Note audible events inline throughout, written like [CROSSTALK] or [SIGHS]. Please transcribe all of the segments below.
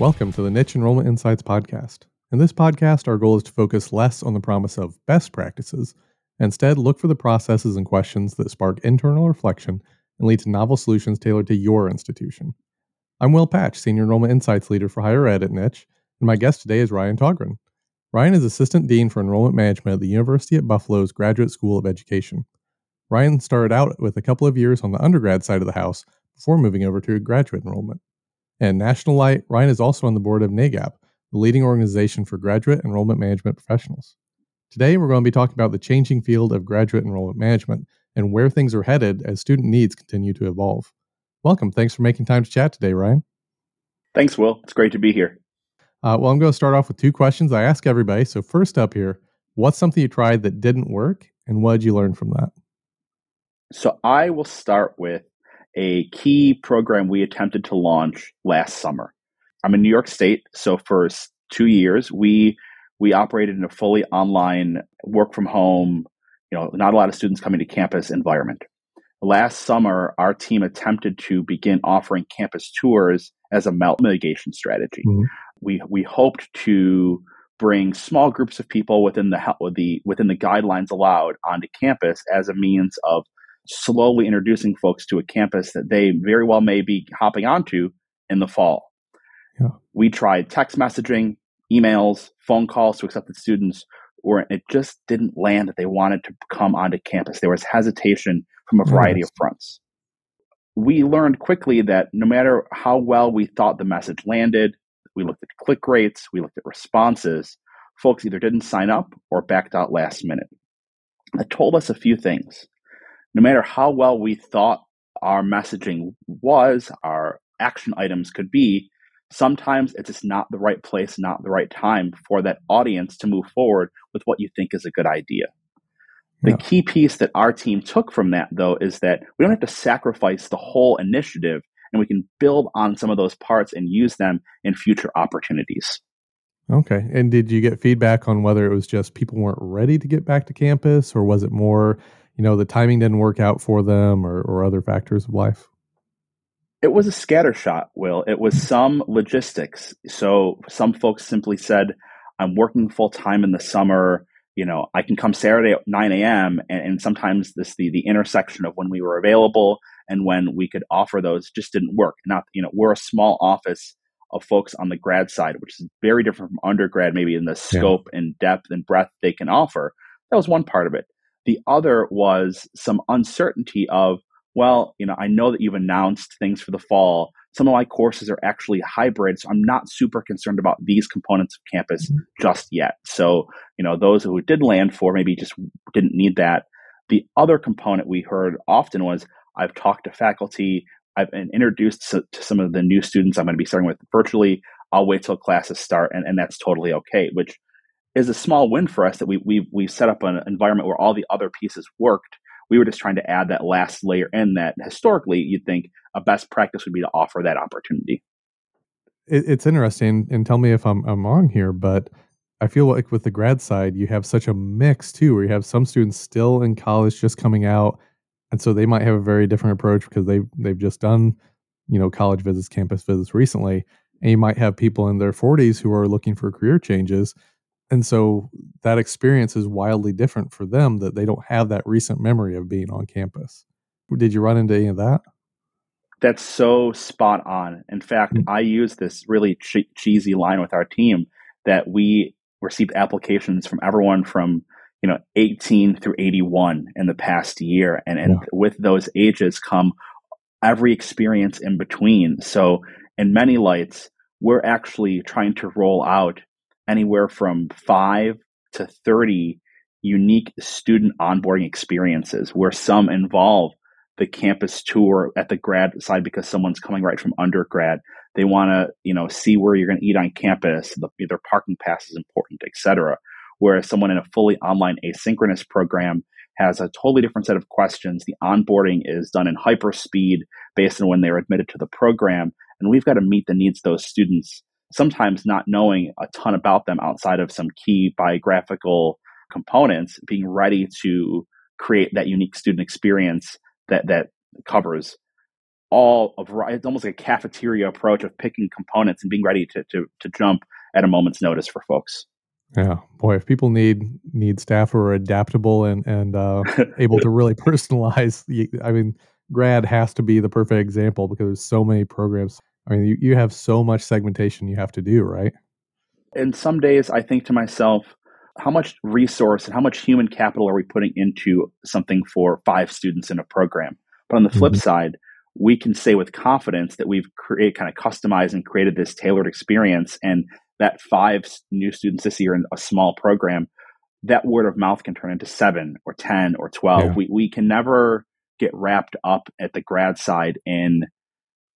Welcome to the Niche Enrollment Insights podcast. In this podcast, our goal is to focus less on the promise of best practices, instead, look for the processes and questions that spark internal reflection and lead to novel solutions tailored to your institution. I'm Will Patch, Senior Enrollment Insights Leader for Higher Ed at Niche, and my guest today is Ryan Taughrin. Ryan is Assistant Dean for Enrollment Management at the University at Buffalo's Graduate School of Education. Ryan started out with a couple of years on the undergrad side of the house before moving over to graduate enrollment. And National Light, Ryan is also on the board of NAGAP, the leading organization for graduate enrollment management professionals. Today, we're going to be talking about the changing field of graduate enrollment management and where things are headed as student needs continue to evolve. Welcome. Thanks for making time to chat today, Ryan. Thanks, Will. It's great to be here. Uh, well, I'm going to start off with two questions I ask everybody. So, first up here, what's something you tried that didn't work, and what did you learn from that? So, I will start with a key program we attempted to launch last summer. I'm in New York State, so for two years we we operated in a fully online work from home, you know, not a lot of students coming to campus environment. Last summer, our team attempted to begin offering campus tours as a melt mitigation strategy. Mm-hmm. We we hoped to bring small groups of people within the the within the guidelines allowed onto campus as a means of slowly introducing folks to a campus that they very well may be hopping onto in the fall. Yeah. We tried text messaging, emails, phone calls to accepted students, or it just didn't land that they wanted to come onto campus. There was hesitation from a variety of fronts. We learned quickly that no matter how well we thought the message landed, we looked at click rates, we looked at responses, folks either didn't sign up or backed out last minute. That told us a few things no matter how well we thought our messaging was, our action items could be, sometimes it's just not the right place, not the right time for that audience to move forward with what you think is a good idea. The yeah. key piece that our team took from that, though, is that we don't have to sacrifice the whole initiative and we can build on some of those parts and use them in future opportunities. Okay. And did you get feedback on whether it was just people weren't ready to get back to campus or was it more you know the timing didn't work out for them or, or other factors of life? It was a scattershot will. It was some logistics. So some folks simply said i'm working full time in the summer. You know i can come saturday at 9 a.m and, and, sometimes this the, the intersection of when we were available and when we could offer those just didn't work. Not you know we're a small office of folks on the grad side which is very different from undergrad maybe in the scope yeah. and depth and breadth they can offer. That was one part of it the other was some uncertainty of, well, you know, I know that you've announced things for the fall. Some of my courses are actually hybrid, so I'm not super concerned about these components of campus mm-hmm. just yet. So, you know, those who did land for maybe just didn't need that. The other component we heard often was I've talked to faculty, I've been introduced to, to some of the new students I'm going to be starting with virtually. I'll wait till classes start, and, and that's totally okay, which is a small win for us that we we we set up an environment where all the other pieces worked. We were just trying to add that last layer in that historically you'd think a best practice would be to offer that opportunity. It, it's interesting, and tell me if I'm I'm wrong here, but I feel like with the grad side, you have such a mix too, where you have some students still in college just coming out, and so they might have a very different approach because they they've just done, you know, college visits, campus visits recently, and you might have people in their 40s who are looking for career changes and so that experience is wildly different for them that they don't have that recent memory of being on campus. Did you run into any of that? That's so spot on. In fact mm-hmm. i use this really che- cheesy line with our team that we received applications from everyone from you know 18 through 81 in the past year. And, and yeah. with those ages come every experience in between. So in many lights we're actually trying to roll out anywhere from five to 30 unique student onboarding experiences where some involve the campus tour at the grad side because someone's coming right from undergrad. They want to, you know, see where you're going to eat on campus. The, either parking pass is important, etc. Whereas someone in a fully online asynchronous program has a totally different set of questions. The onboarding is done in hyper speed based on when they're admitted to the program, and we've got to meet the needs of those students sometimes not knowing a ton about them outside of some key biographical components, being ready to create that unique student experience that that covers all of it's almost like a cafeteria approach of picking components and being ready to to to jump at a moment's notice for folks. Yeah, boy, if people need need staff who are adaptable and and uh, [LAUGHS] able to really personalize, I mean, grad has to be the perfect example because there's so many programs. I mean, you, you have so much segmentation you have to do, right? And some days I think to myself, how much resource and how much human capital are we putting into something for five students in a program? But on the flip mm-hmm. side, we can say with confidence that we've created kind of customized and created this tailored experience and that five new students this year in a small program that word of mouth can turn into seven or 10 or 12 yeah. we, we can never get wrapped up at the grad side in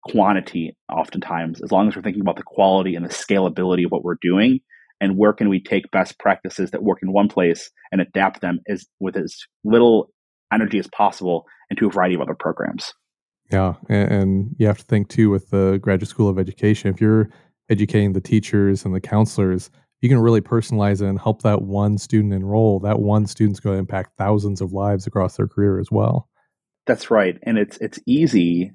quantity oftentimes as long as we're thinking about the quality and the scalability of what we're doing and where can we take best practices that work in one place and adapt them as with as little energy as possible into a variety of other programs yeah, and, and, you have to think too with the graduate school of education. If you're educating the teachers and the counselors, you can really personalize it and help that one student enroll. That one student's going to impact thousands of lives across their career as well. That's right, and it's it's easy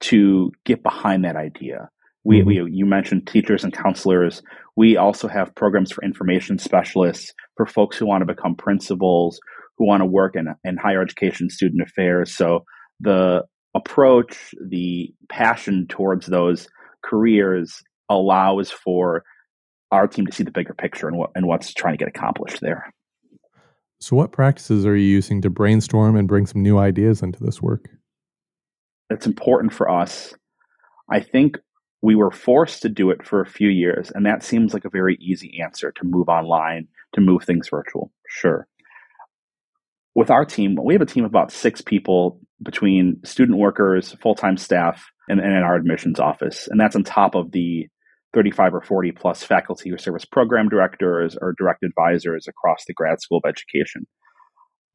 to get behind that idea. We, mm-hmm. we you mentioned teachers and counselors. We also have programs for information specialists for folks who want to become principals, who want to work in in higher education student affairs. So the approach, the passion towards those careers allows for our team to see the bigger picture and what and what's trying to get accomplished there. So what practices are you using to brainstorm and bring some new ideas into this work? It's important for us. I think we were forced to do it for a few years, and that seems like a very easy answer to move online, to move things virtual. Sure. With our team, we have a team of about six people between student workers, full time staff, and, and in our admissions office. And that's on top of the 35 or 40 plus faculty or service program directors or direct advisors across the grad school of education.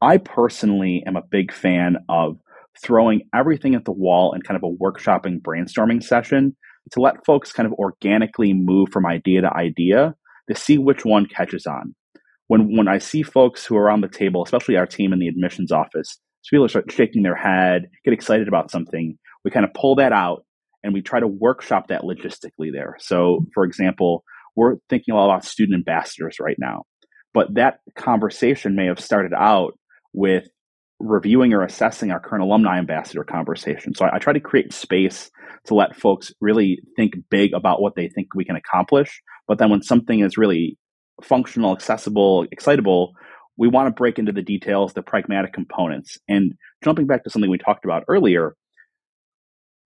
I personally am a big fan of throwing everything at the wall in kind of a workshopping brainstorming session to let folks kind of organically move from idea to idea to see which one catches on. When when I see folks who are on the table, especially our team in the admissions office, so people start shaking their head, get excited about something. We kind of pull that out and we try to workshop that logistically there. So, for example, we're thinking a lot about student ambassadors right now, but that conversation may have started out with reviewing or assessing our current alumni ambassador conversation. So I, I, try to create space to let folks really think big about what they think we can accomplish. But then when something is really functional, accessible, excitable, we want to break into the details, the pragmatic components. And jumping back to something we talked about earlier,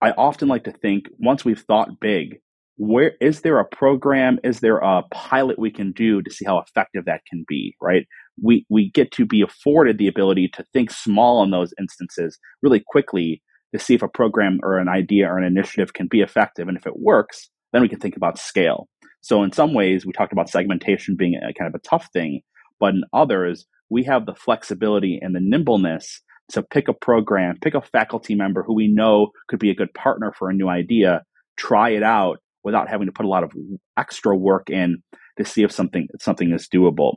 I often like to think once we've thought big, where is there a program is there a pilot we can do to see how effective that can be right we we get to be afforded the ability to think small in those instances really quickly to see if a program or an idea or an initiative can be effective and if it works then we can think about scale so in some ways we talked about segmentation being a kind of a tough thing but in others, we have the flexibility and the nimbleness to pick a program, pick a faculty member who we know could be a good partner for a new idea, try it out without having to put a lot of extra work in to see if something something is doable.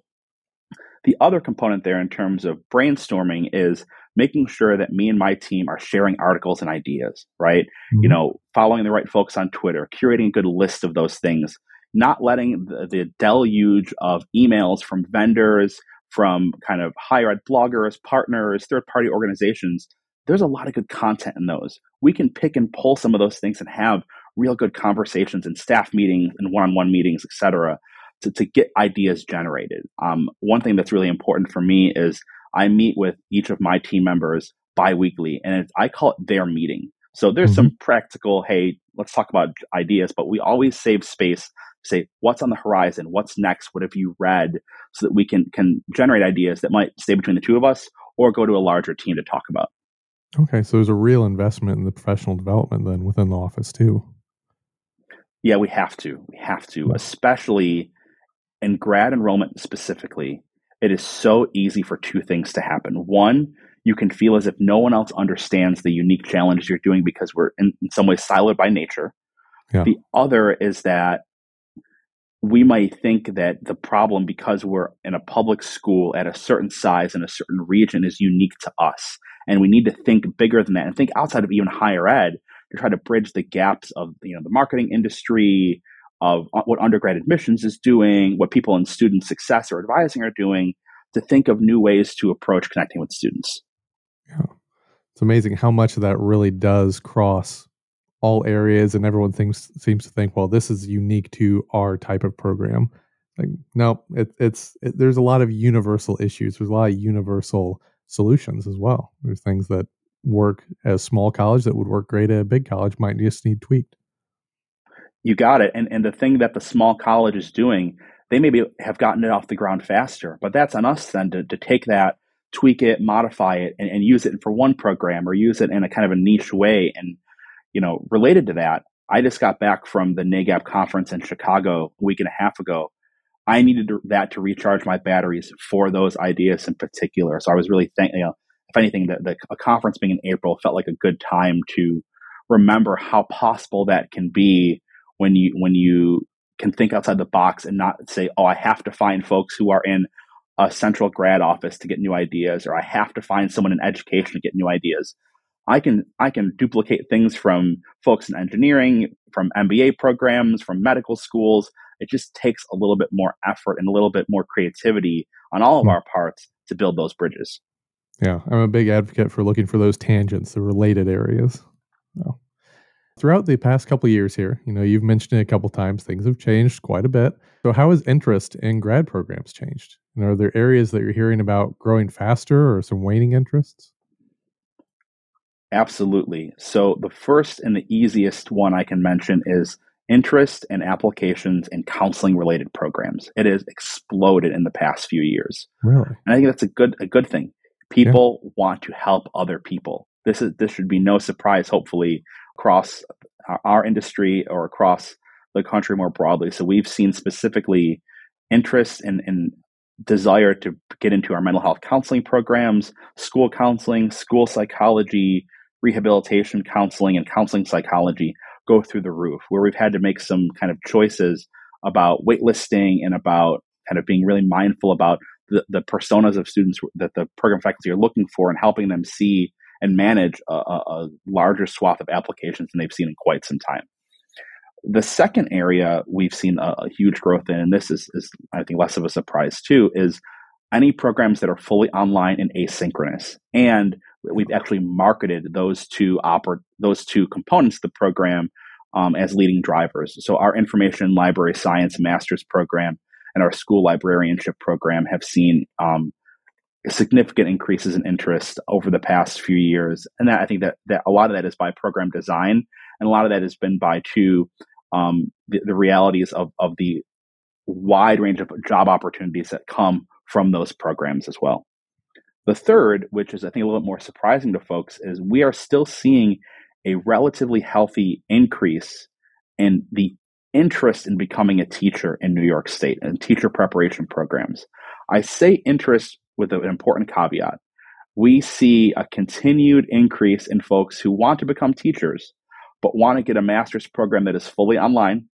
The other component there in terms of brainstorming is making sure that me and my team are sharing articles and ideas, right? Mm-hmm. You know, following the right folks on Twitter, curating a good list of those things not letting the, the deluge of emails from vendors, from kind of higher ed bloggers, partners, third party organizations, there's a lot of good content in those. We can pick and pull some of those things and have real good conversations in staff meetings and one on one meetings, et cetera, to, to get ideas generated. Um, one thing that's really important for me is I meet with each of my team members biweekly, and I call it their meeting. So there's mm-hmm. some practical, hey, let's talk about ideas, but we always save space say what's on the horizon, what's next, what have you read, so that we can can generate ideas that might stay between the two of us or go to a larger team to talk about. Okay, so there's a real investment in the professional development then within the office too. Yeah, we have to. We have to, especially in grad enrollment specifically. It is so easy for two things to happen. One, you can feel as if no one else understands the unique challenges you're doing because we're in, in some ways siloed by nature. Yeah. The other is that we might think that the problem, because we're in a public school at a certain size in a certain region, is unique to us. And we need to think bigger than that and think outside of even higher ed to try to bridge the gaps of you know the marketing industry, of uh, what undergrad admissions is doing, what people in student success or advising are doing, to think of new ways to approach connecting with students. Yeah. It's amazing how much of that really does cross all areas and everyone thinks seems to think, well, this is unique to our type of program. Like, no, it, it's it, there's a lot of universal issues. There's a lot of universal solutions as well. There's things that work at a small college that would work great at a big college might just need tweaked. You got it. And and the thing that the small college is doing, they maybe have gotten it off the ground faster, but that's on us then to, to take that, tweak it, modify it, and, and use it for one program or use it in a kind of a niche way. And, you know, related to that, I just got back from the NAGAP conference in Chicago a week and a half ago. I needed that to recharge my batteries for those ideas in particular. So I was really thankful. You know, if anything, the, the a conference being in April felt like a good time to remember how possible that can be when you when you can think outside the box and not say, "Oh, I have to find folks who are in a central grad office to get new ideas," or "I have to find someone in education to get new ideas." I can I can duplicate things from folks in engineering, from MBA programs, from medical schools. It just takes a little bit more effort and a little bit more creativity on all of mm. our parts to build those bridges. Yeah, I'm a big advocate for looking for those tangents, the related areas. Throughout the past couple years here, you know, you've mentioned it a couple times, things have changed quite a bit. So how has interest in grad programs changed? And are there areas that you're hearing about growing faster or some waning interests? Absolutely. So the first and the easiest one I can mention is interest and applications in counseling related programs. It has exploded in the past few years. Really? And I think that's a good a good thing. People yeah. want to help other people. This is this should be no surprise hopefully across our industry or across the country more broadly. So we've seen specifically interest and desire to get into our mental health counseling programs, school counseling, school psychology, rehabilitation counseling, and counseling psychology go through the roof, where we've had to make some kind of choices about waitlisting and about kind of being really mindful about the, the personas of students that the program faculty are looking for and helping them see and manage a, a, larger swath of applications than they've seen in quite some time. The second area we've seen a, a huge growth in, and this is, is, I think, less of a surprise too, is any programs that are fully online and asynchronous. And we've actually marketed those two oper- those two components of the program um, as leading drivers. So our information library science master's program and our school librarianship program have seen um, significant increases in interest over the past few years, and that I think that that a lot of that is by program design, and a lot of that has been by two um, the, the realities of of the wide range of job opportunities that come from those programs as well. The third, which is I think a little bit more surprising to folks, is we are still seeing a relatively healthy increase in the interest in becoming a teacher in New York State and teacher preparation programs. I say interest with an important caveat. We see a continued increase in folks who want to become teachers, but want to get a master's program that is fully online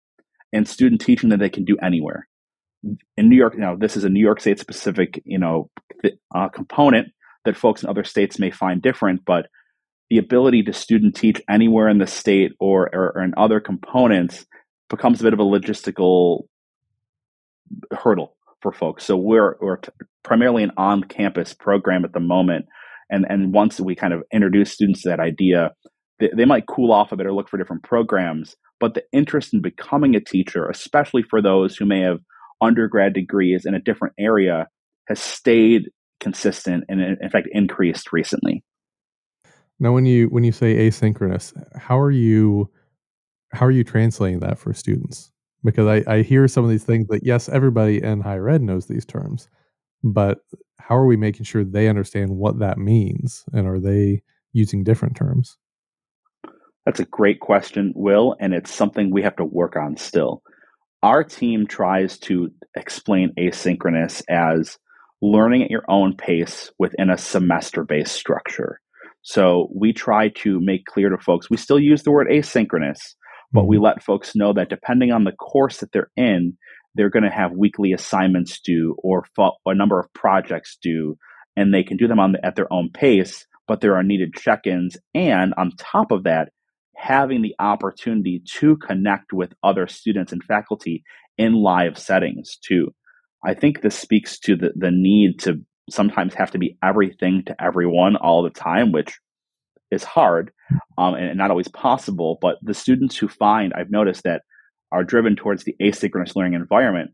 and student teaching that they can do anywhere. In New York, now this is a New York State specific, you know, uh, component that folks in other states may find different, but the ability to student teach anywhere in the state or, or, or in other components becomes a bit of a logistical hurdle for folks. So we're we're t- primarily an on-campus program at the moment, and and once we kind of introduce students to that idea, they, they might cool off a bit or look for different programs. But the interest in becoming a teacher, especially for those who may have undergrad degrees in a different area, has stayed consistent and in fact increased recently. Now, when you when you say asynchronous, how are you how are you translating that for students? Because I, I hear some of these things that yes, everybody in higher ed knows these terms, but how are we making sure they understand what that means, and are they using different terms? That's a great question, Will, and it's something we have to work on still. Our team tries to explain asynchronous as learning at your own pace within a semester based structure. So we try to make clear to folks, we still use the word asynchronous, but we mm-hmm. let folks know that depending on the course that they're in, they're going to have weekly assignments due or a number of projects due, and they can do them on the, at their own pace, but there are needed check ins. And on top of that, having the opportunity to connect with other students and faculty in live settings too. I think this speaks to the, the need to sometimes have to be everything to everyone all the time, which is hard um, and not always possible. But the students who find, I've noticed that are driven towards the asynchronous learning environment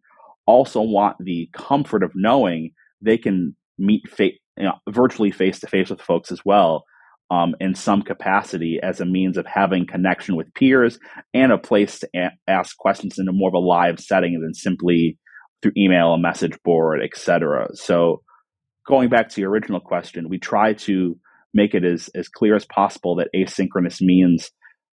also want the comfort of knowing they can meet fa- you know, virtually face to face with folks as well um, in some capacity as a means of having connection with peers and a place to a- ask questions in a more of a live setting than simply through email, a message board, etc. So going back to your original question, we try to make it as, as clear as possible that asynchronous means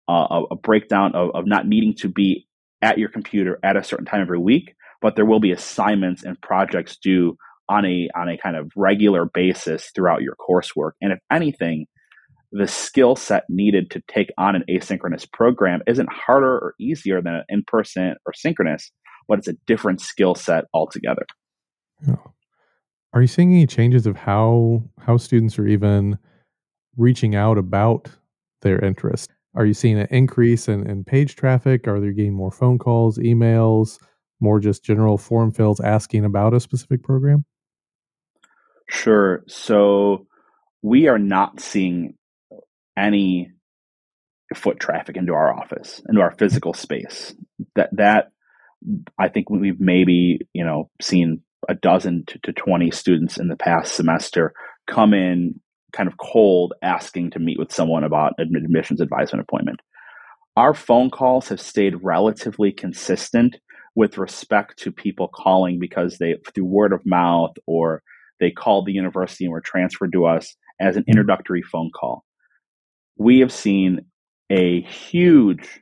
uh, a, a, breakdown of, of not needing to be at your computer at a certain time every week, but there will be assignments and projects due on a on a kind of regular basis throughout your coursework. And if anything, the skill set needed to take on an asynchronous program isn't harder or easier than an in-person or synchronous, but it's a different skill set altogether. Yeah. Are you seeing any changes of how how students are even reaching out about their interest? Are you seeing an increase in, in page traffic? Are they getting more phone calls, emails, more just general form fills asking about a specific program? Sure. So we are not seeing any foot traffic into our office, into our physical space. That that I think we've maybe you know seen a dozen to, to 20 students in the past semester come in kind of cold asking to meet with someone about an admissions advisement appointment. Our phone calls have stayed relatively consistent with respect to people calling because they, through word of mouth, or they called the university and were transferred to us as an mm-hmm. introductory phone call. We have seen a huge,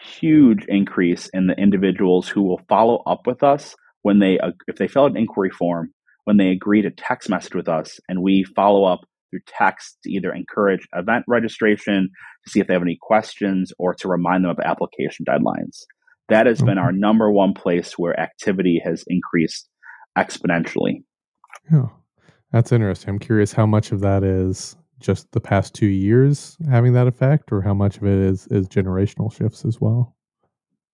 huge increase in the individuals who will follow up with us when they if they fill out an inquiry form when they agree to text message with us and we follow up through text to either encourage event registration to see if they have any questions or to remind them of application deadlines that has been our number one place where activity has increased exponentially. Yeah that's interesting. I'm curious how much of that is just the past two years having that effect or how much of it is is generational shifts as well?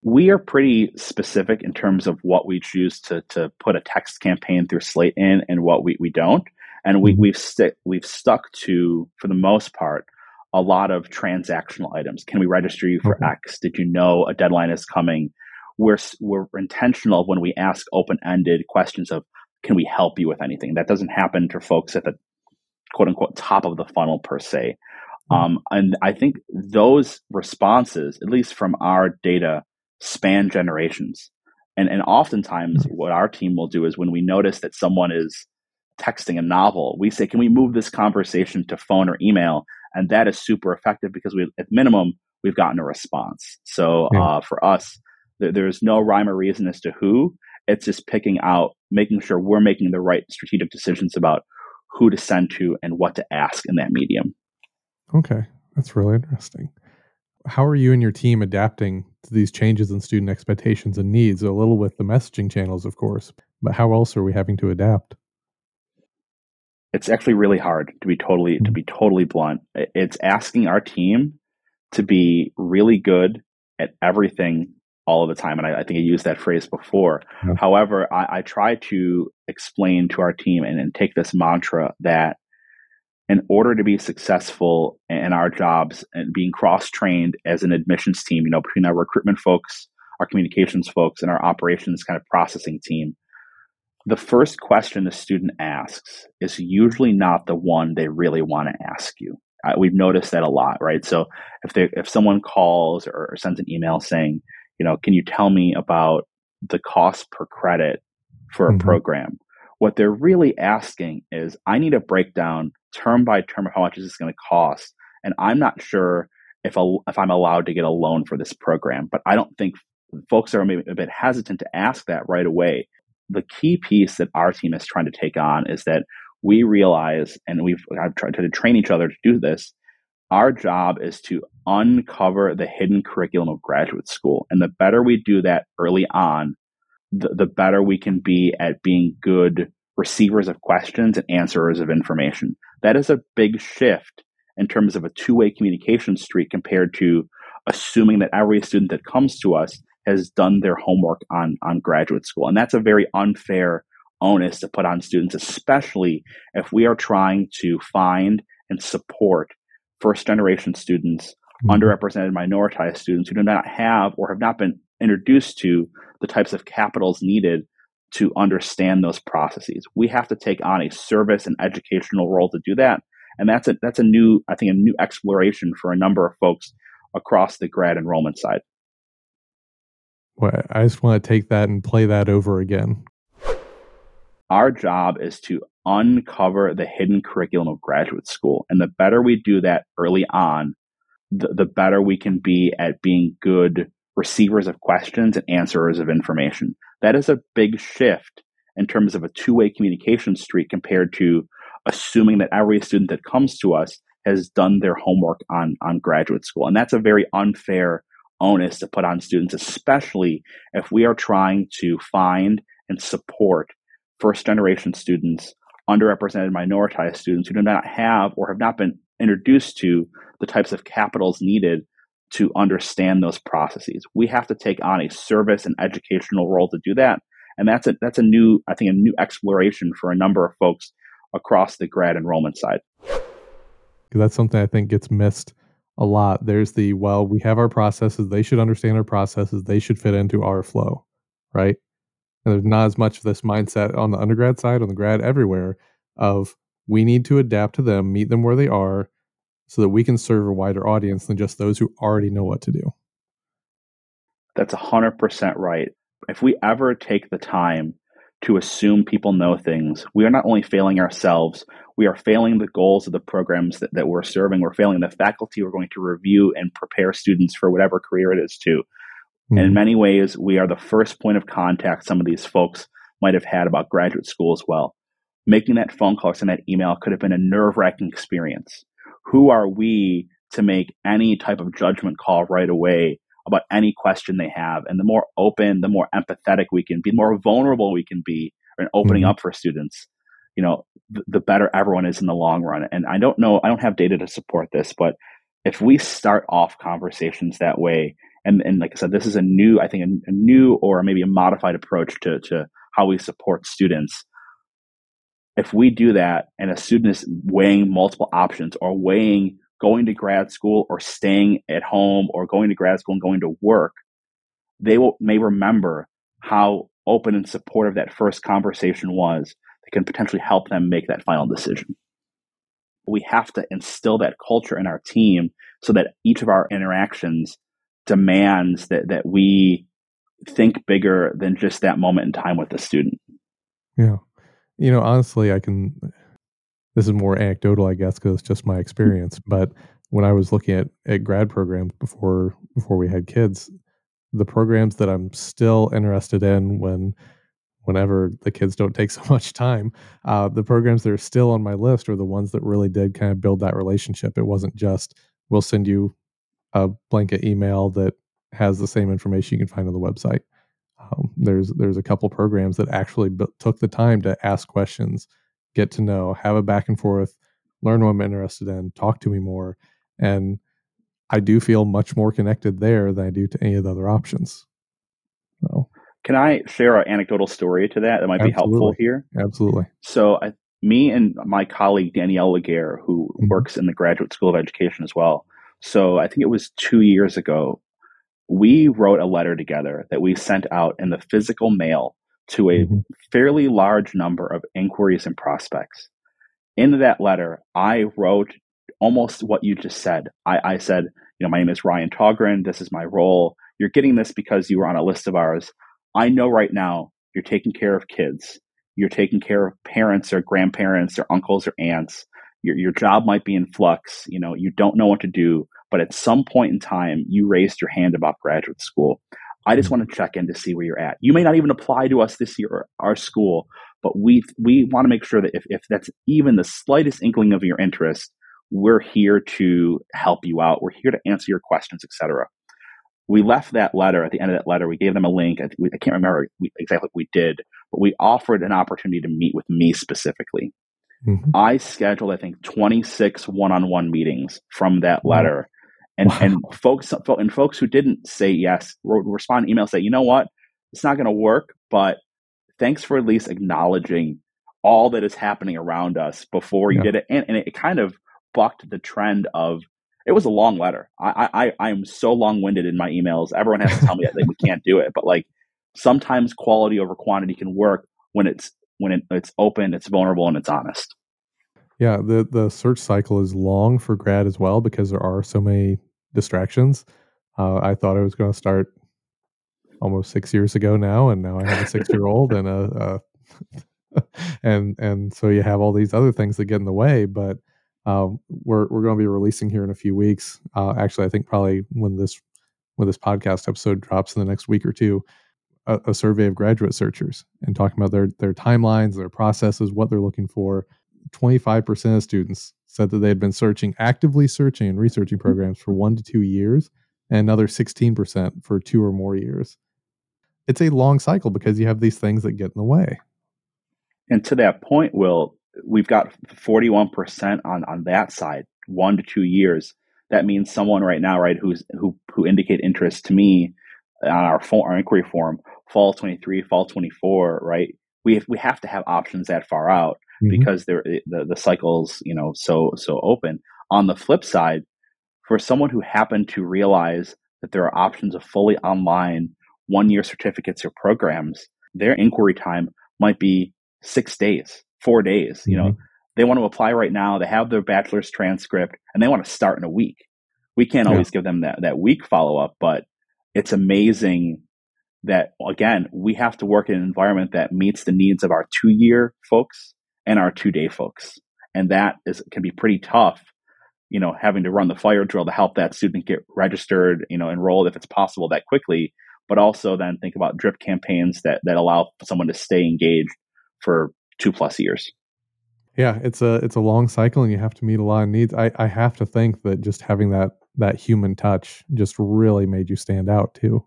We are pretty specific in terms of what we choose to to put a text campaign through Slate in and what we, we don't. And we, mm-hmm. we've st- we've stuck to, for the most part, a lot of transactional items. Can we register you for X? Did you know a deadline is coming? We're we're intentional when we ask open ended questions of can we help you with anything? That doesn't happen to folks at the quote unquote top of the funnel per se. Mm-hmm. Um, and I think those responses, at least from our data, span generations. And, and oftentimes, what our team will do is when we notice that someone is texting a novel, we say, Can we move this conversation to phone or email? And that is super effective because we, at minimum, we've gotten a response. So yeah. uh, for us, th- there's no rhyme or reason as to who. It's just picking out, making sure we're making the right strategic decisions about who to send to and what to ask in that medium. Okay, that's really interesting how are you and your team adapting to these changes in student expectations and needs? A little with the messaging channels, of course, but how else are we having to adapt? It's actually really hard to be totally to be totally blunt. It's asking our team to be really good at everything all of the time. And I, I think I used that phrase before. Yeah. However, I, I, try to explain to our team and, and take this mantra that in order to be successful in our jobs and being cross trained as an admissions team, you know, between our recruitment folks, our communications folks, and our operations kind of processing team, the first question the student asks is usually not the one they really want to ask you. Uh, we've noticed that a lot, right? So if they if someone calls or, or sends an email saying, you know, can you tell me about the cost per credit for a mm-hmm. program? What they're really asking is, I need a breakdown term by term of how much is this going to cost, and I'm not sure if a, if I'm allowed to get a loan for this program. But I don't think folks are maybe a bit hesitant to ask that right away. The key piece that our team is trying to take on is that we realize, and we've I've tried to train each other to do this. Our job is to uncover the hidden curriculum of graduate school, and the better we do that early on, the, the better we can be at being good receivers of questions and answerers of information. That is a big shift in terms of a two way communication street compared to assuming that every student that comes to us has done their homework on, on graduate school. And that's a very unfair onus to put on students, especially if we are trying to find and support first generation students, mm-hmm. underrepresented minoritized students who do not have or have not been introduced to the types of capitals needed to understand those processes. We have to take on a service and educational role to do that. And that's a that's a new, I think, a new exploration for a number of folks across the grad enrollment side. Well, I just want to take that and play that over again. Our job is to uncover the hidden curriculum of graduate school. And the better we do that early on, the, the better we can be at being good receivers of questions and answerers of information. That is a big shift in terms of a two way communication street compared to assuming that every student that comes to us has done their homework on, on graduate school. And that's a very unfair onus to put on students, especially if we are trying to find and support first generation students, underrepresented minoritized students who do not have or have not been introduced to the types of capitals needed to understand those processes. We have to take on a service and educational role to do that. And that's a that's a new, I think, a new exploration for a number of folks across the grad enrollment side. That's something I think gets missed a lot. There's the well, we have our processes, they should understand our processes, they should fit into our flow, right? And there's not as much of this mindset on the undergrad side, on the grad everywhere, of we need to adapt to them, meet them where they are, so that we can serve a wider audience than just those who already know what to do. That's 100% right. If we ever take the time to assume people know things, we are not only failing ourselves, we are failing the goals of the programs that, that we're serving. We're failing the faculty we're going to review and prepare students for whatever career it is to. Mm-hmm. And in hmm. many ways, we are the first point of contact some of these folks might have had about graduate school as well. Making that phone call or sending that email could have been a nerve wracking experience who are we to make any type of judgment call right away about any question they have? And the more open, the more empathetic we can be, the more vulnerable we can be in opening mm-hmm. up for students, you know, the, the better everyone is in the long run. And I don't know, I don't have data to support this, but if we start off conversations that way, and, and like I said, this is a new, I think, a, a new or maybe a modified approach to, to how we support students if we do that and a student is weighing multiple options or weighing going to grad school or staying at home or going to grad school and going to work, they will, may remember how open and supportive that first conversation was that can potentially help them make that final decision. We have to instill that culture in our team so that each of our interactions demands that, that we think bigger than just that moment in time with the student. Yeah. You know, honestly, I can. This is more anecdotal, I guess, because it's just my experience. But when I was looking at, at grad programs before before we had kids, the programs that I'm still interested in when whenever the kids don't take [LAUGHS] so much time, uh, the programs that are still on my list are the ones that really did kind of build that relationship. It wasn't just we'll send you a blanket email that has the same information you can find on the website. Um, there's there's a couple programs that actually b- took the time to ask questions, get to know, have a back and forth, learn what I'm interested in, talk to me more, and I do feel much more connected there than I do to any of the other options. So, can I share an anecdotal story to that that might absolutely. be helpful here? Absolutely. So, I, me and my colleague Danielle Laguerre, who mm-hmm. works in the Graduate School of Education as well. So, I think it was two years ago we wrote a letter together that we sent out in the physical mail to a mm-hmm. fairly large number of inquiries and prospects. In that letter, I wrote almost what you just said. I, I said, you know, my name is Ryan Taughrin. This is my role. You're getting this because you were on a list of ours. I know right now you're taking care of kids. You're taking care of parents or grandparents or uncles or aunts. Your, your job might be in flux. You know, you don't know what to do but at some point in time, you raised your hand about graduate school. I just mm-hmm. want to check in to see where you're at. You may not even apply to us this year, or our school, but we we want to make sure that if, if that's even the slightest inkling of your interest, we're here to help you out. We're here to answer your questions, etc. We left that letter at the end of that letter. We gave them a link. I, I can't remember exactly what we did, but we offered an opportunity to meet with me specifically. Mm-hmm. I scheduled, I think, 26 one on one meetings from that letter And wow. and folks and folks who didn't say yes respond email say, you know what, it's not going to work, but thanks for at least acknowledging all that is happening around us before you yeah. did it, and, and it kind of bucked the trend of it was a long letter. I I I am so long winded in my emails. Everyone has to tell me that we [LAUGHS] can't do it, but like sometimes quality over quantity can work when it's when it, it's open, it's vulnerable, and it's honest. Yeah, the the search cycle is long for grad as well because there are so many distractions. Uh, I thought I was going to start almost six years ago now, and now I have a six year old and a, a [LAUGHS] and and so you have all these other things that get in the way. But um, we're we're going to be releasing here in a few weeks. Uh, actually, I think probably when this when this podcast episode drops in the next week or two, a, a survey of graduate searchers and talking about their their timelines, their processes, what they're looking for, 25% of students said that they had been searching, actively searching and researching mm-hmm. programs for one to two years, and another 16% for two or more years. It's a long cycle because you have these things that get in the way. And to that point, Will, we've got 41% on, on that side, one to two years. That means someone right now, right, who's who who indicate interest to me on our, our inquiry form, fall 23, fall 24, right? We have, we have to have options that far out mm-hmm. because they're the, the cycles you know so so open on the flip side for someone who happened to realize that there are options of fully online one year certificates or programs their inquiry time might be six days four days mm-hmm. you know mm-hmm. they want to apply right now they have their bachelor's transcript and they want to start in a week we can't yeah. always give them that, that week follow-up but it's amazing that again we have to work in an environment that meets the needs of our two year folks and our two day folks. And that is can be pretty tough, you know, having to run the fire drill to help that student get registered, you know, enrolled if it's possible that quickly, but also then think about drip campaigns that that allow someone to stay engaged for two plus years. Yeah, it's a it's a long cycle and you have to meet a lot of needs. I, I have to think that just having that that human touch just really made you stand out too.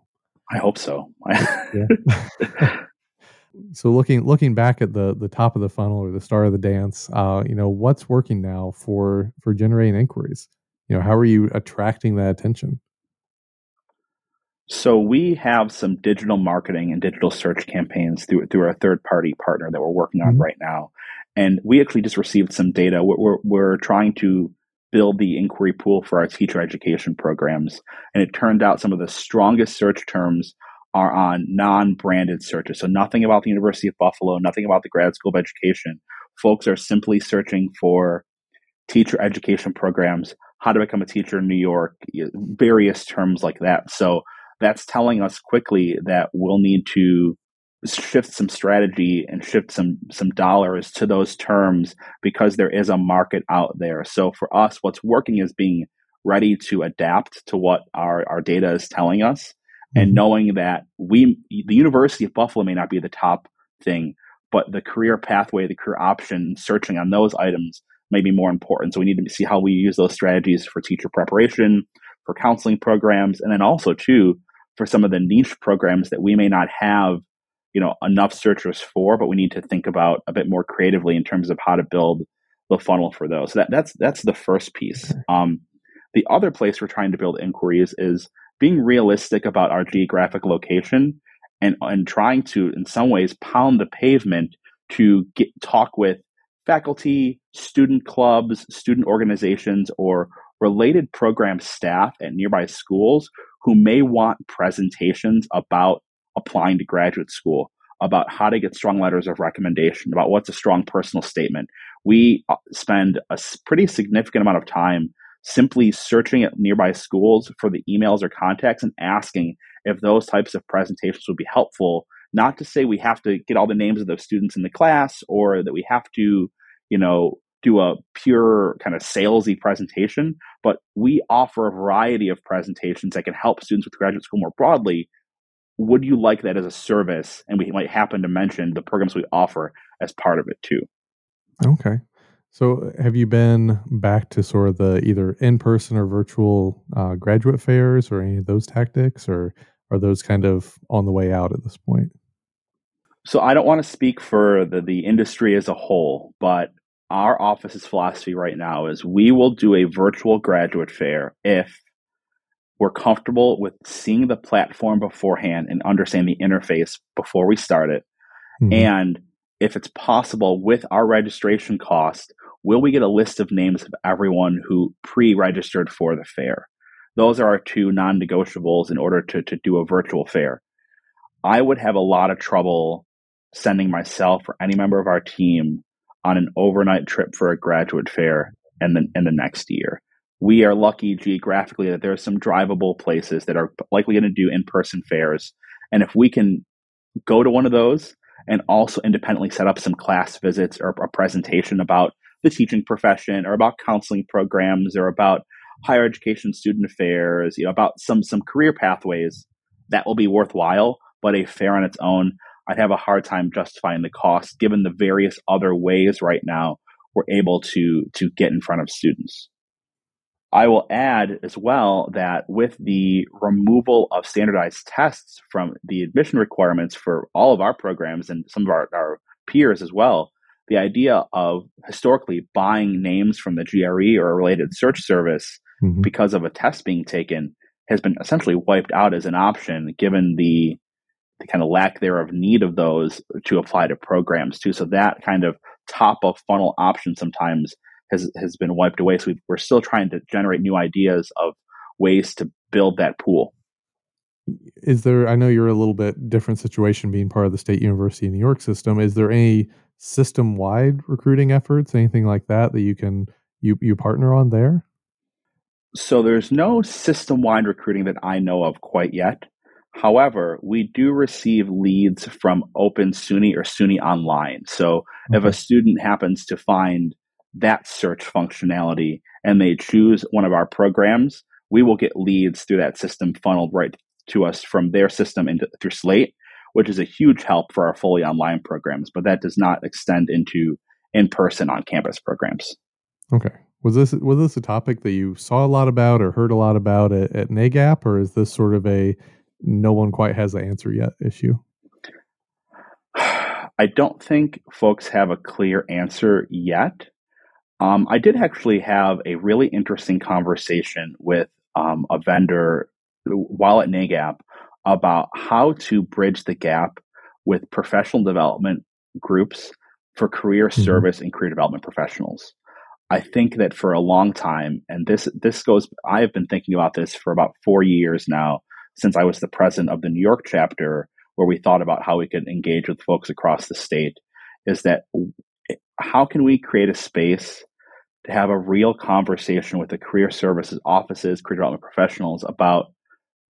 I hope so. [LAUGHS] yeah. [LAUGHS] so looking looking back at the the top of the funnel or the start of the dance uh, you know what's working now for for generating inquiries? You know how are you attracting that attention? So we have some digital marketing and digital search campaigns through through our third party partner that we're working on mm-hmm. right now. And we actually just received some data. We're, we're, we're trying to build the inquiry pool for our teacher education programs. And it turned out some of the strongest search terms are on non-branded searches. So nothing about the University of Buffalo, nothing about the grad school of education. Folks are simply searching for teacher education programs, how to become a teacher in New York, various terms like that. So that's telling us quickly that we'll need to shift some strategy and shift some some dollars to those terms because there is a market out there. So for us, what's working is being ready to adapt to what our, our data is telling us and mm-hmm. knowing that we the university of buffalo may not be the top thing but the career pathway the career option searching on those items may be more important. So we need to see how we use those strategies for teacher preparation for counseling programs and then also too for some of the niche programs that we may not have you know enough searchers for but we need to think about a bit more creatively in terms of how to build the funnel for those. So that, that's that's the first piece. Um, the other place we're trying to build inquiries is being realistic about our geographic location and, and trying to, in some ways, pound the pavement to get, talk with faculty, student clubs, student organizations, or related program staff at nearby schools who may want presentations about applying to graduate school, about how to get strong letters of recommendation, about what's a strong personal statement. We uh, spend a pretty significant amount of time simply searching at nearby schools for the emails or contacts and asking if those types of presentations would be helpful. Not to say we have to get all the names of the students in the class or that we have to, you know, do a pure kind of salesy presentation, but we offer a variety of presentations that can help students with graduate school more broadly. Would you like that as a service? And we might happen to mention the programs we offer as part of it too. Okay. So, have you been back to sort of the either in person or virtual uh, graduate fairs or any of those tactics, or are those kind of on the way out at this point? So, I don't want to speak for the, the industry as a whole, but our office's philosophy right now is we will do a virtual graduate fair if we're comfortable with seeing the platform beforehand and understand the interface before we start it. Mm-hmm. And if it's possible with our registration cost, will we get a list of names of everyone who pre registered for the fair? Those are our two non negotiables in order to, to do a virtual fair. I would have a lot of trouble sending myself or any member of our team on an overnight trip for a graduate fair in the, in the next year we are lucky geographically that there are some drivable places that are likely going to do in-person fairs and if we can go to one of those and also independently set up some class visits or a presentation about the teaching profession or about counseling programs or about higher education student affairs you know about some some career pathways that will be worthwhile but a fair on its own i'd have a hard time justifying the cost given the various other ways right now we're able to to get in front of students. I will add as well that with the removal of standardized tests from the admission requirements for all of our programs and some of our, our peers as well, the idea of historically buying names from the GRE or a related search service mm-hmm. because of a test being taken has been essentially wiped out as an option given the, the kind of lack there of need of those to apply to programs too. So that kind of top of funnel option sometimes has has been wiped away. So we are still trying to generate new ideas of ways to build that pool. Is there? I know you're a little bit different situation being part of the State University of New York system. Is there any system wide recruiting efforts, anything like that that you can you you partner on there? So there's no system wide recruiting that I know of quite yet. However, we do receive leads from Open SUNY or SUNY Online. So okay. if a student happens to find that search functionality and they choose one of our programs, we will get leads through that system funneled right to us from their system into through Slate, which is a huge help for our fully online programs. But that does not extend into in-person on-campus programs. Okay. Was this was this a topic that you saw a lot about or heard a lot about at, at NAGAP, or is this sort of a no one quite has the answer yet issue? [SIGHS] I don't think folks have a clear answer yet. Um, I did actually have a really interesting conversation with um, a vendor while at NAGAP about how to bridge the gap with professional development groups for career mm-hmm. service and career development professionals. I think that for a long time, and this this goes, I have been thinking about this for about four years now, since I was the president of the New York chapter, where we thought about how we could engage with folks across the state. Is that how can we create a space to have a real conversation with the career services offices, career development professionals about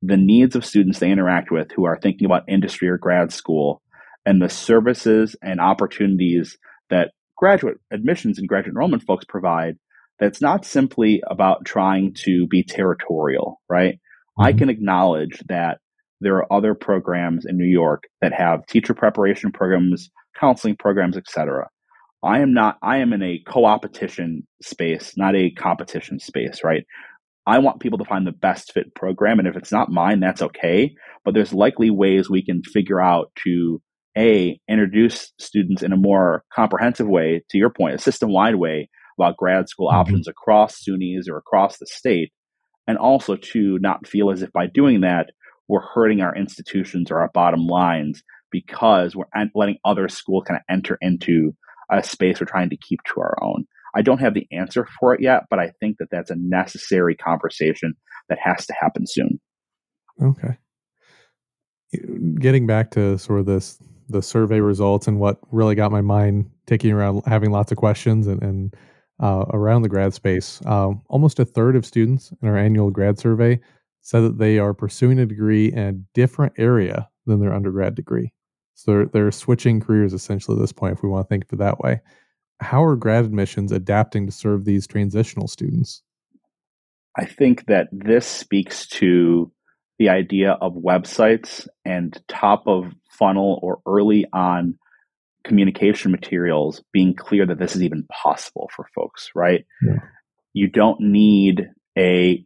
the needs of students they interact with who are thinking about industry or grad school and the services and opportunities that graduate admissions and graduate enrollment folks provide that's not simply about trying to be territorial, right? Mm-hmm. I can acknowledge that there are other programs in New York that have teacher preparation programs, counseling programs, etc. I am not, I am in a co-opetition space, not a competition space, right? I want people to find the best fit program. And if it's not mine, that's okay. But there's likely ways we can figure out to A, introduce students in a more comprehensive way, to your point, a system wide way about grad school mm-hmm. options across SUNYs or across the state. And also to not feel as if by doing that, we're hurting our institutions or our bottom lines because we're letting other schools kind of enter into a space we're trying to keep to our own. I don't have the answer for it yet, but I think that that's a necessary conversation that has to happen soon. Okay. Getting back to sort of this the survey results and what really got my mind ticking around, having lots of questions and, and uh, around the grad space. Uh, almost a third of students in our annual grad survey said that they are pursuing a degree in a different area than their undergrad degree. So they're, they're switching careers essentially at this point, if we want to think of it that way. How are grad admissions adapting to serve these transitional students? I think that this speaks to the idea of websites and top of funnel or early on communication materials being clear that this is even possible for folks, right? Yeah. You don't need a,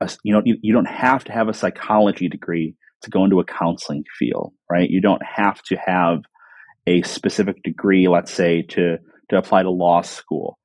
a, you know you, you don't have to have a psychology degree to go into a counseling field, right? You don't have to have a specific degree, let's say, to, to apply to law school.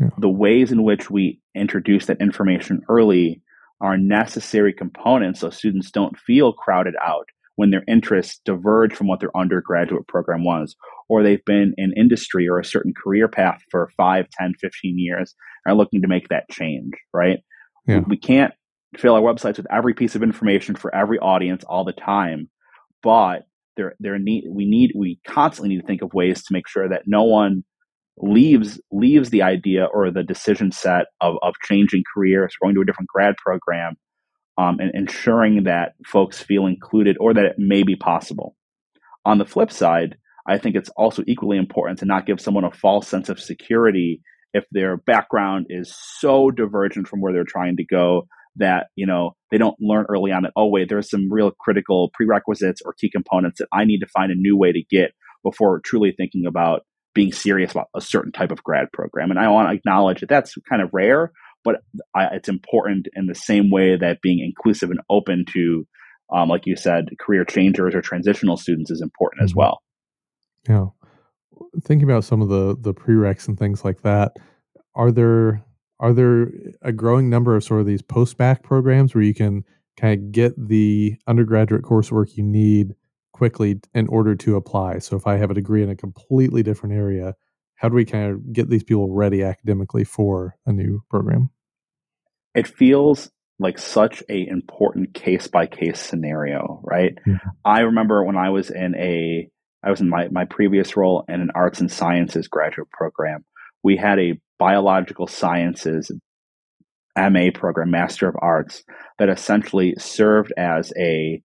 Yeah. The ways in which we introduce that information early are necessary components so students don't feel crowded out when their interests diverge from what their undergraduate program was, or they've been in industry or a certain career path for 5, 10, 15 years and are looking to make that change, right? Yeah. We can't fill our websites with every piece of information for every audience all the time, but there, there need, we need, we constantly need to think of ways to make sure that no one leaves leaves the idea or the decision set of, of changing careers, going to a different grad program, um, and ensuring that folks feel included or that it may be possible. On the flip side, I think it's also equally important to not give someone a false sense of security if their background is so divergent from where they're trying to go that you know they don't learn early on that oh wait there's some real critical prerequisites or key components that I need to find a new way to get before truly thinking about being serious about a certain type of grad program. And I want to acknowledge that that's kind of rare, but I, it's important in the same way that being inclusive and open to, um, like you said, career changers or transitional students is important as mm-hmm. well. Yeah. Thinking about some of the the prereqs and things like that, are there are there a growing number of sort of these post bac programs where you can kind of get the undergraduate coursework you need quickly in order to apply. So if I have a degree in a completely different area, how do we kind of get these people ready academically for a new program? It feels like such a important case by case scenario, right? Mm-hmm. I remember when I was in a I was in my, my previous role in an arts and sciences graduate program. We had a biological sciences MA program, Master of Arts, that essentially served as a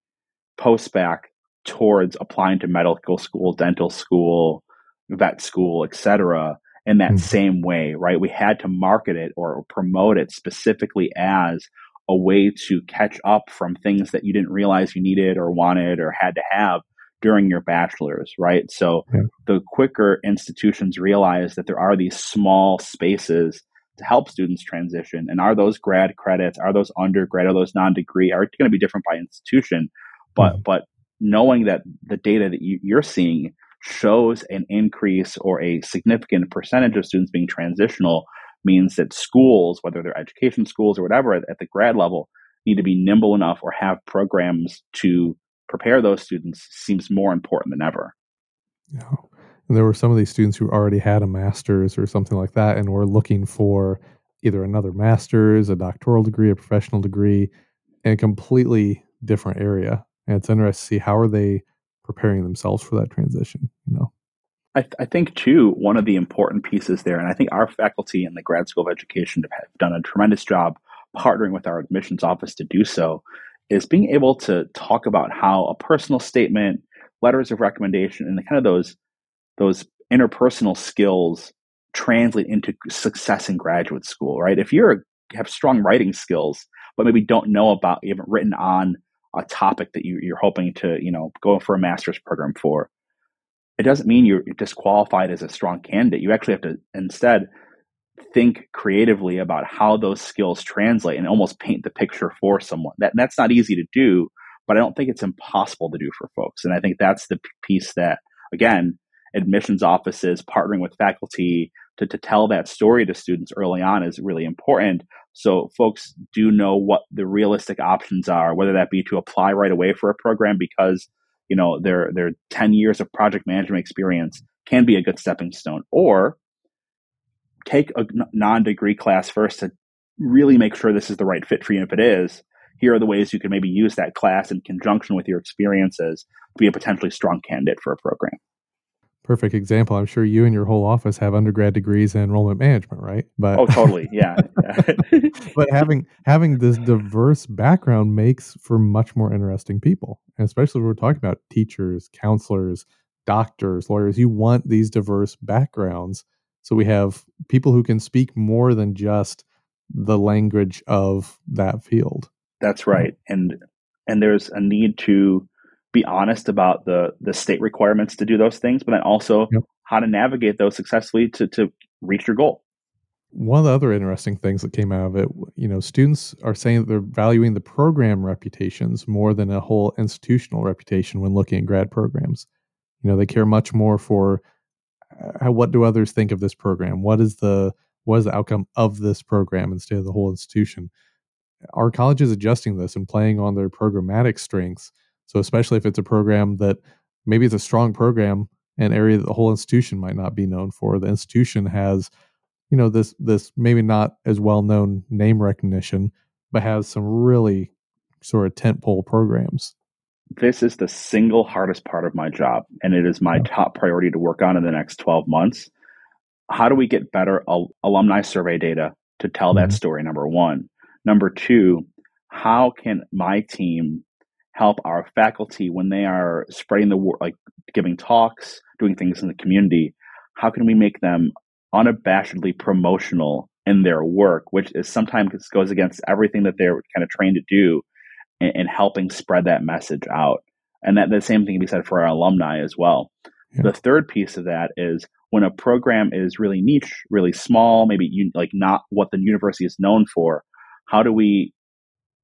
post bac towards applying to medical school, dental school, vet school, etc. in that mm-hmm. same way, right? We had to market it or promote it specifically as a way to catch up from things that you didn't realize you needed or wanted or had to have during your bachelor's, right? So yeah. the quicker institutions realize that there are these small spaces to help students transition and are those grad credits, are those undergrad, are those non-degree, are going to be different by institution, but mm-hmm. but knowing that the data that you, you're seeing shows an increase or a significant percentage of students being transitional means that schools, whether they're education schools or whatever at, at the grad level, need to be nimble enough or have programs to prepare those students seems more important than ever. Yeah. And there were some of these students who already had a master's or something like that and were looking for either another master's, a doctoral degree, a professional degree in a completely different area and it's interesting to see how are they preparing themselves for that transition you know? I, th- I, think too one of the important pieces there and i think our faculty in the grad school of education have done a tremendous job partnering with our admissions office to do so is being able to talk about how a personal statement letters of recommendation and the kind of those those interpersonal skills translate into success in graduate school right? If you have strong writing skills but maybe don't know about you haven't written on a topic that you, you're hoping to, you know, go for a master's program for, it doesn't mean you're disqualified as a strong candidate. You actually have to instead think creatively about how those skills translate and almost paint the picture for someone. That that's not easy to do, but I don't think it's impossible to do for folks. And I think that's the piece that again, admissions offices partnering with faculty to, to tell that story to students early on is really important so folks do know what the realistic options are, whether that be to apply right away for a program because you know their their 10 years of project management experience can be a good stepping stone, or take a non-degree class first to really make sure this is the right fit for you. If it is, here are the ways you can maybe use that class in conjunction with your experiences to be a potentially strong candidate for a program perfect example. I'm sure you and your whole office have undergrad degrees in enrollment management, right? But oh, totally, [LAUGHS] yeah. but having having this diverse background makes for much more interesting people, and especially when we're talking about teachers, counselors, doctors, lawyers. You want these diverse backgrounds, so we have people who can speak more than just the language of that field. That's right, and and there's a need to be honest about the the state requirements to do those things, but then also yep. how to navigate those successfully to to reach your goal. One of the other interesting things that came out of it, you know, students are saying that they're valuing the program reputations more than a whole institutional reputation when looking at grad programs. You know, they care much more for uh, what do others think of this program? What is the what is the outcome of this program instead of the whole institution? our colleges adjusting this and playing on their programmatic strengths. So especially if it's a program that maybe it's a strong program, an area that the whole institution might not be known for. The institution has, you know, this this maybe not as well known name recognition, but has some really sort of tentpole programs. This is the single hardest part of my job, and it is my top priority to work on in the next 12 months. How do we get better al- alumni survey data to tell mm-hmm. that story? Number one. Number two, how can my team help our faculty when they are spreading the word, like giving talks, doing things in the community? How can we make them unabashedly promotional in their work, which is sometimes goes against everything that they're kind of trained to do in, in helping spread that message out? And that the same thing can be said for our alumni as well. Yeah. The third piece of that is when a program is really niche, really small, maybe you, like not what the university is known for. How do we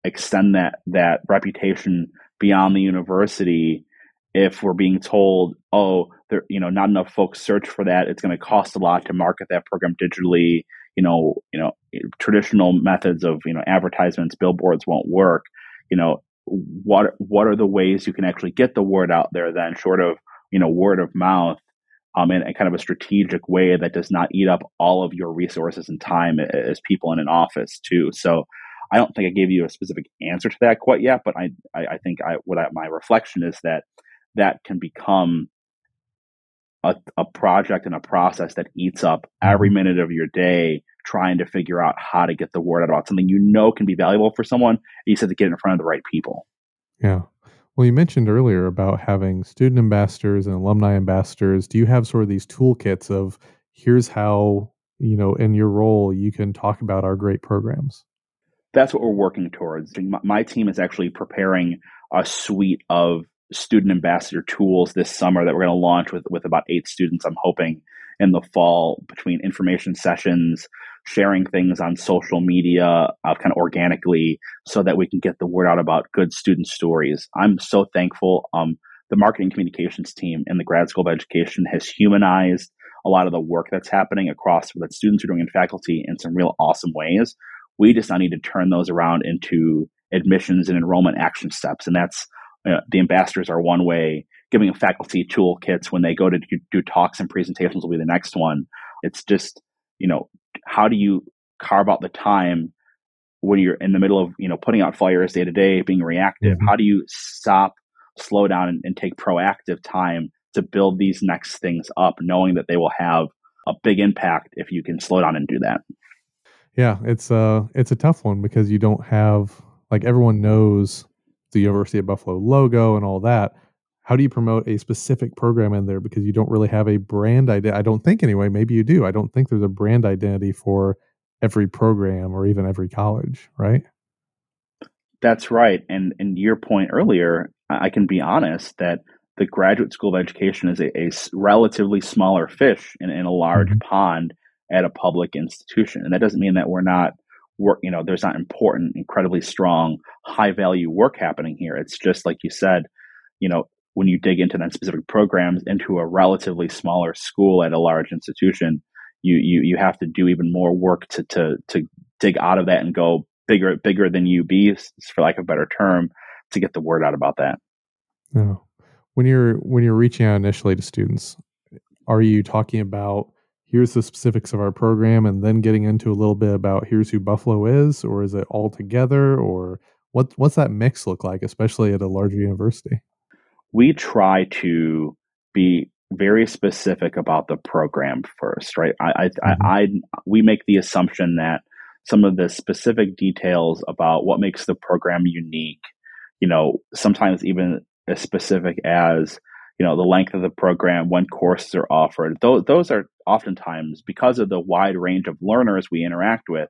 extend that that reputation beyond the university if we're being told, oh, there, you know, not enough folks search for that. It's going to cost a lot to market that program digitally. You know, you know, traditional methods of you know advertisements, billboards won't work. You know, what what are the ways you can actually get the word out there? Then, short of you know, word of mouth, um, in a kind of a strategic way that does not eat up all of your resources and time as people in an office too. So I don't think I gave you a specific answer to that quite yet, but I I, I think I what I, my reflection is that that can become a, a project and a process that eats up every minute of your day trying to figure out how to get the word out about something you know can be valuable for someone. You said to get in front of the right people. Yeah. Well, you mentioned earlier about having student ambassadors and alumni ambassadors. Do you have sort of these toolkits of here's how, you know, in your role, you can talk about our great programs? That's what we're working towards. My team is actually preparing a suite of student ambassador tools this summer that we're going to launch with, with about eight students, I'm hoping, in the fall between information sessions, sharing things on social media uh, kind of organically so that we can get the word out about good student stories. I'm so thankful. Um, the marketing communications team in the grad school of education has humanized a lot of the work that's happening across what students are doing in faculty in some real awesome ways. We just now need to turn those around into admissions and enrollment action steps. And that's uh, the ambassadors are one way. Giving faculty toolkits when they go to do, do talks and presentations will be the next one. It's just, you know, how do you carve out the time when you're in the middle of, you know, putting out fires day to day, being reactive? Mm-hmm. How do you stop, slow down, and, and take proactive time to build these next things up, knowing that they will have a big impact if you can slow down and do that? Yeah, it's uh it's a tough one because you don't have like everyone knows the University of Buffalo logo and all that. How do you promote a specific program in there because you don't really have a brand idea? I don't think anyway. Maybe you do. I don't think there's a brand identity for every program or even every college, right? That's right. And and your point earlier, I can be honest that the graduate school of education is a, a relatively smaller fish in, in a large mm-hmm. pond at a public institution. And that doesn't mean that we're not work, you know, there's not important, incredibly strong, high value work happening here. It's just like you said, you know, when you dig into that specific programs into a relatively smaller school at a large institution, you you you have to do even more work to to to dig out of that and go bigger bigger than be, for lack of a better term, to get the word out about that. Yeah. When you're when you're reaching out initially to students, are you talking about here's the specifics of our program and then getting into a little bit about here's who Buffalo is, or is it all together, or what what's that mix look like, especially at a larger university? We try to be very specific about the program first, right? I, I, mm-hmm. I, I we make the assumption that some of the specific details about what makes the program unique, you know, sometimes even as specific as you know the length of the program when courses are offered. Those, those are oftentimes because of the wide range of learners we interact with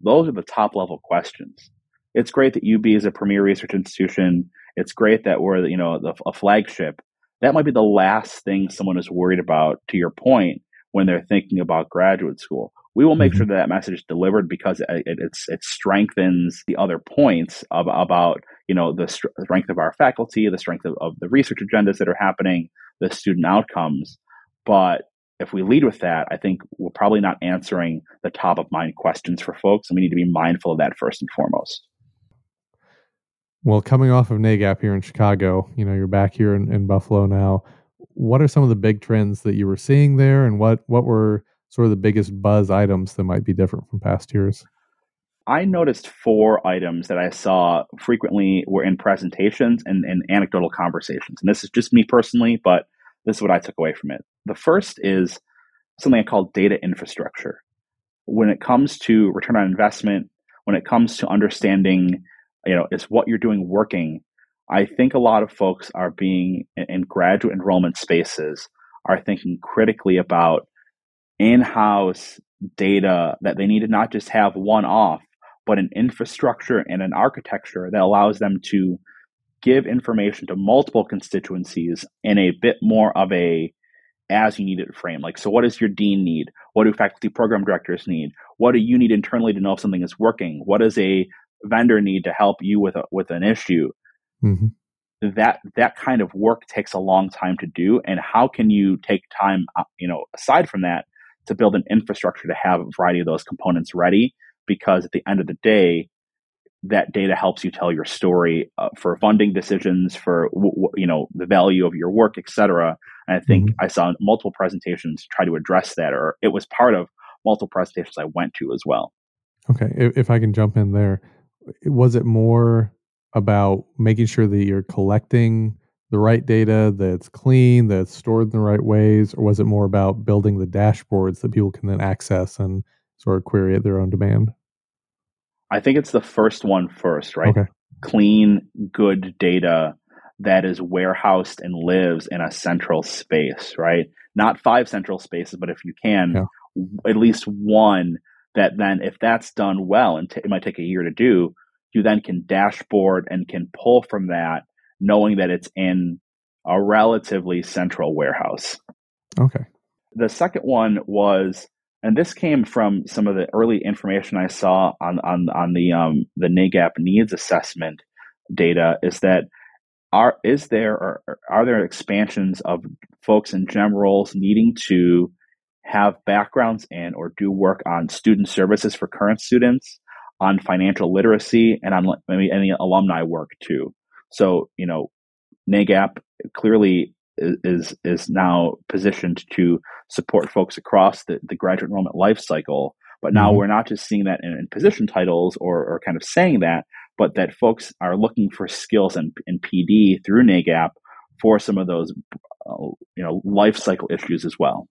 those are the top level questions. It's great that ub is a premier research institution. It's great that we're you know the, a flagship. That might be the last thing someone is worried about to your point when they're thinking about graduate school we will make mm-hmm. sure that that message is delivered because it, it, it strengthens the other points of, about you know the strength of our faculty, the strength of, of the research agendas that are happening, the student outcomes. But if we lead with that, I think we're probably not answering the top of mind questions for folks, and we need to be mindful of that first and foremost. Well, coming off of NAGAP here in Chicago, you know, you're back here in, in Buffalo now. What are some of the big trends that you were seeing there, and what what were sort of the biggest buzz items that might be different from past years? I noticed four items that I saw frequently were in presentations and, and anecdotal conversations. And this is just me personally, but this is what I took away from it. The first is something I call data infrastructure. When it comes to return on investment, when it comes to understanding, you know, is what you're doing working, I think a lot of folks are being in graduate enrollment spaces are thinking critically about in-house data that they need to not just have one off but an infrastructure and an architecture that allows them to give information to multiple constituencies in a bit more of a as you need it frame. Like, so what does your dean need? What do faculty program directors need? What do you need internally to know if something is working? What does a vendor need to help you with a, with an issue? Mm-hmm. That that kind of work takes a long time to do, and how can you take time, uh, you know, aside from that, to build an infrastructure to have a variety of those components ready because at the end of the day, that data helps you tell your story uh, for funding decisions, for w- w- you know the value of your work, etc. And I think mm-hmm. I saw multiple presentations try to address that, or it was part of multiple presentations I went to as well. Okay, if, if I can jump in there, was it more about making sure that you're collecting the right data, that's clean, that's stored in the right ways, or was it more about building the dashboards that people can then access and sort of query at their own demand? I think it's the first one first, right? Okay. Clean, good data that is warehoused and lives in a central space, right? Not five central spaces, but if you can, yeah. at least one that then, if that's done well, and t- it might take a year to do, you then can dashboard and can pull from that, knowing that it's in a relatively central warehouse. Okay. The second one was and this came from some of the early information I saw on on on the um, the NAGAP needs assessment data is that are is there or are there expansions of folks in GEM roles needing to have backgrounds in or do work on student services for current students, on financial literacy, and on maybe any alumni work too. So you know, NAGAP clearly is is now positioned to support folks across the, the graduate enrollment life cycle. But now mm-hmm. we're not just seeing that in, in position titles or, or kind of saying that, but that folks are looking for skills in, in PD through NAGAP for some of those uh, you know life cycle issues as well.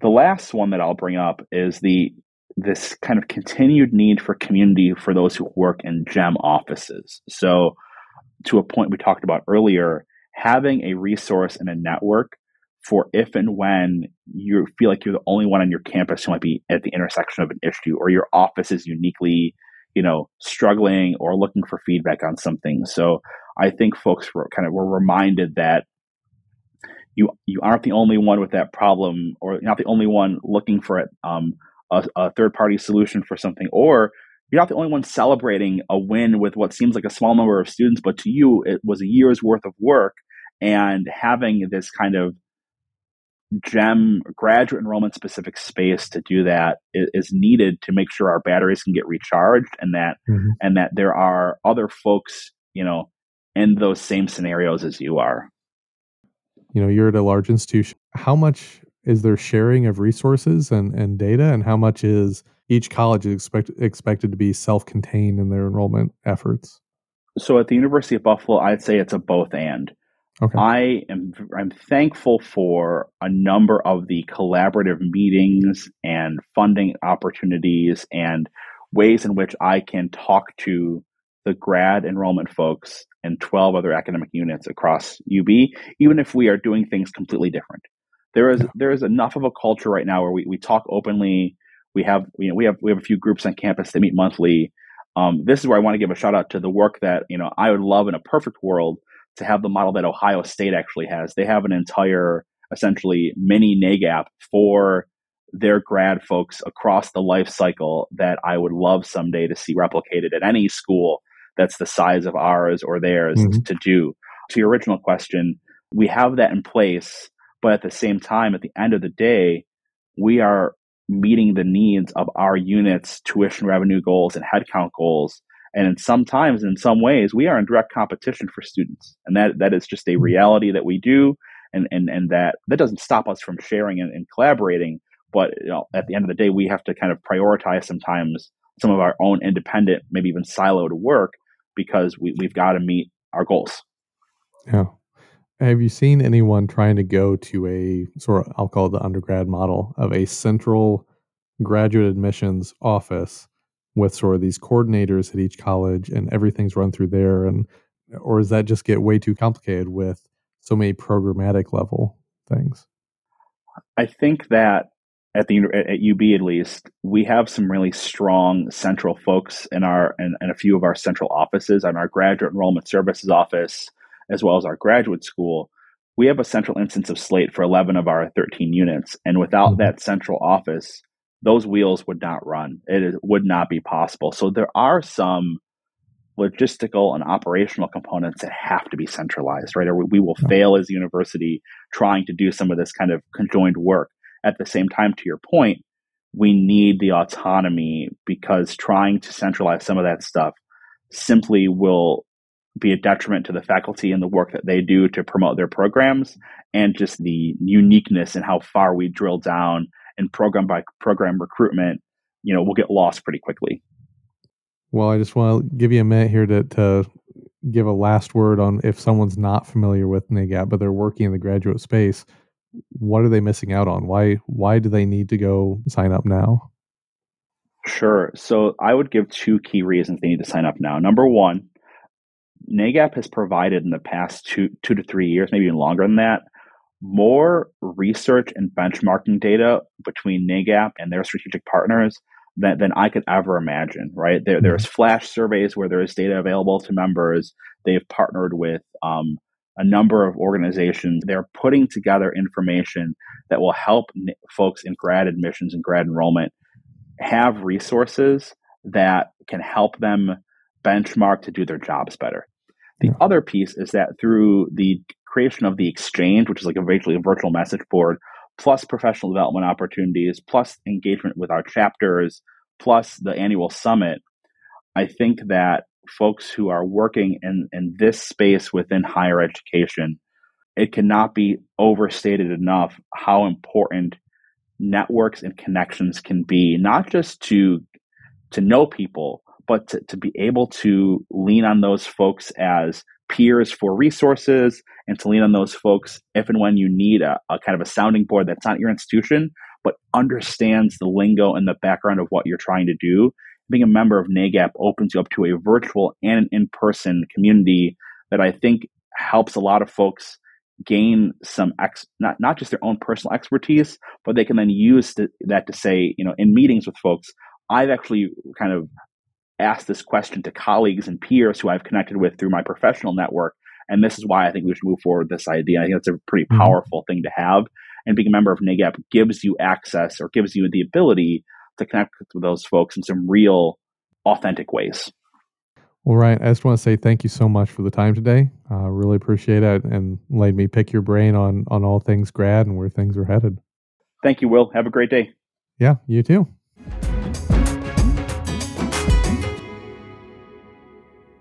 The last one that I'll bring up is the this kind of continued need for community for those who work in GEM offices. So, to a point we talked about earlier, having a resource and a network for if and when you feel like you're the only one on your campus who might be at the intersection of an issue or your office is uniquely you know struggling or looking for feedback on something so i think folks were kind of were reminded that you you aren't the only one with that problem or not the only one looking for it. um, a, a third party solution for something or you're not the only one celebrating a win with what seems like a small number of students but to you it was a year's worth of work and having this kind of gem graduate enrollment specific space to do that is, needed to make sure our batteries can get recharged and that mm-hmm. and that there are other folks you know in those same scenarios as you are you know you're at a large institution how much is there sharing of resources and, and data and how much is each college is expect, expected to be self-contained in their enrollment efforts so at the university of buffalo i'd say it's a both and Okay. I am I'm thankful for a number of the collaborative meetings and funding opportunities and ways in which I can talk to the grad enrollment folks and 12 other academic units across UB, even if we are doing things completely different. There is there is enough of a culture right now where we, we talk openly. We have you know we have we have a few groups on campus that meet monthly. Um, this is where I want to give a shout out to the work that you know I would love in a perfect world to have the model that Ohio State actually has. They have an entire, essentially, mini NAGAP for their grad folks across the life cycle that I would love someday to see replicated at any school that's the size of ours or theirs mm-hmm. to do. To your original question, we have that in place, but at the same time, at the end of the day, we are meeting the needs of our units' tuition revenue goals and headcount goals And in sometimes, in some ways, we are in direct competition for students. And that, that is just a mm-hmm. reality that we do. And, and, and that, that doesn't stop us from sharing and, and collaborating. But you know, at the end of the day, we have to kind of prioritize sometimes some of our own independent, maybe even siloed work because we, we've got to meet our goals. Yeah. Have you seen anyone trying to go to a sort of, I'll call it the undergrad model of a central graduate admissions office with sort of these coordinators at each college and everything's run through there? And, or does that just get way too complicated with so many programmatic level things? I think that at the at UB at least, we have some really strong central folks in our in a few of our central offices, on our graduate enrollment services office, as well as our graduate school. We have a central instance of Slate for 11 of our 13 units, and without mm-hmm. that central office, those wheels would not run. It is, would not be possible. So there are some logistical and operational components that have to be centralized, right? Or we will fail as a university trying to do some of this kind of conjoined work. At the same time, to your point, we need the autonomy because trying to centralize some of that stuff simply will be a detriment to the faculty and the work that they do to promote their programs and just the uniqueness and how far we drill down in program by program recruitment you know we'll get lost pretty quickly well i just want to give you a minute here to, to give a last word on if someone's not familiar with NAGAP but they're working in the graduate space what are they missing out on? Why why do they need to go sign up now? Sure. So I would give two key reasons they need to sign up now. Number one, NAGAP has provided in the past two two to three years, maybe even longer than that, more research and benchmarking data between NAGAP and their strategic partners than, than I could ever imagine, right? There, there's mm-hmm. flash surveys where there is data available to members. They've partnered with um, a number of organizations. They're putting together information that will help folks in grad admissions and grad enrollment have resources that can help them benchmark to do their jobs better. The other piece is that through the creation of the exchange, which is like a virtually a virtual message board, plus professional development opportunities, plus engagement with our chapters, plus the annual summit, I think that folks who are working in, in this space within higher education, it cannot be overstated enough how important networks and connections can be, not just to to know people, but to, to be able to lean on those folks as peers for resources and to lean on those folks if and when you need a, a kind of a sounding board that's not your institution, but understands the lingo and the background of what you're trying to do. Being a member of NAGAP opens you up to a virtual and an in-person community that I think helps a lot of folks gain some ex not not just their own personal expertise, but they can then use the, that to say, you know, in meetings with folks, I've actually kind of asked this question to colleagues and peers who I've connected with through my professional network, and this is why I think we should move forward with this idea. I think that's a pretty mm-hmm. powerful thing to have, and being a member of NAGAP gives you access or gives you the ability to connect with those folks in some real, authentic ways. Well, Ryan, I just want to say thank you so much for the time today. Uh, really appreciate it and let me pick your brain on on all things grad and where things are headed. Thank you, Will. Have a great day. Yeah, you too.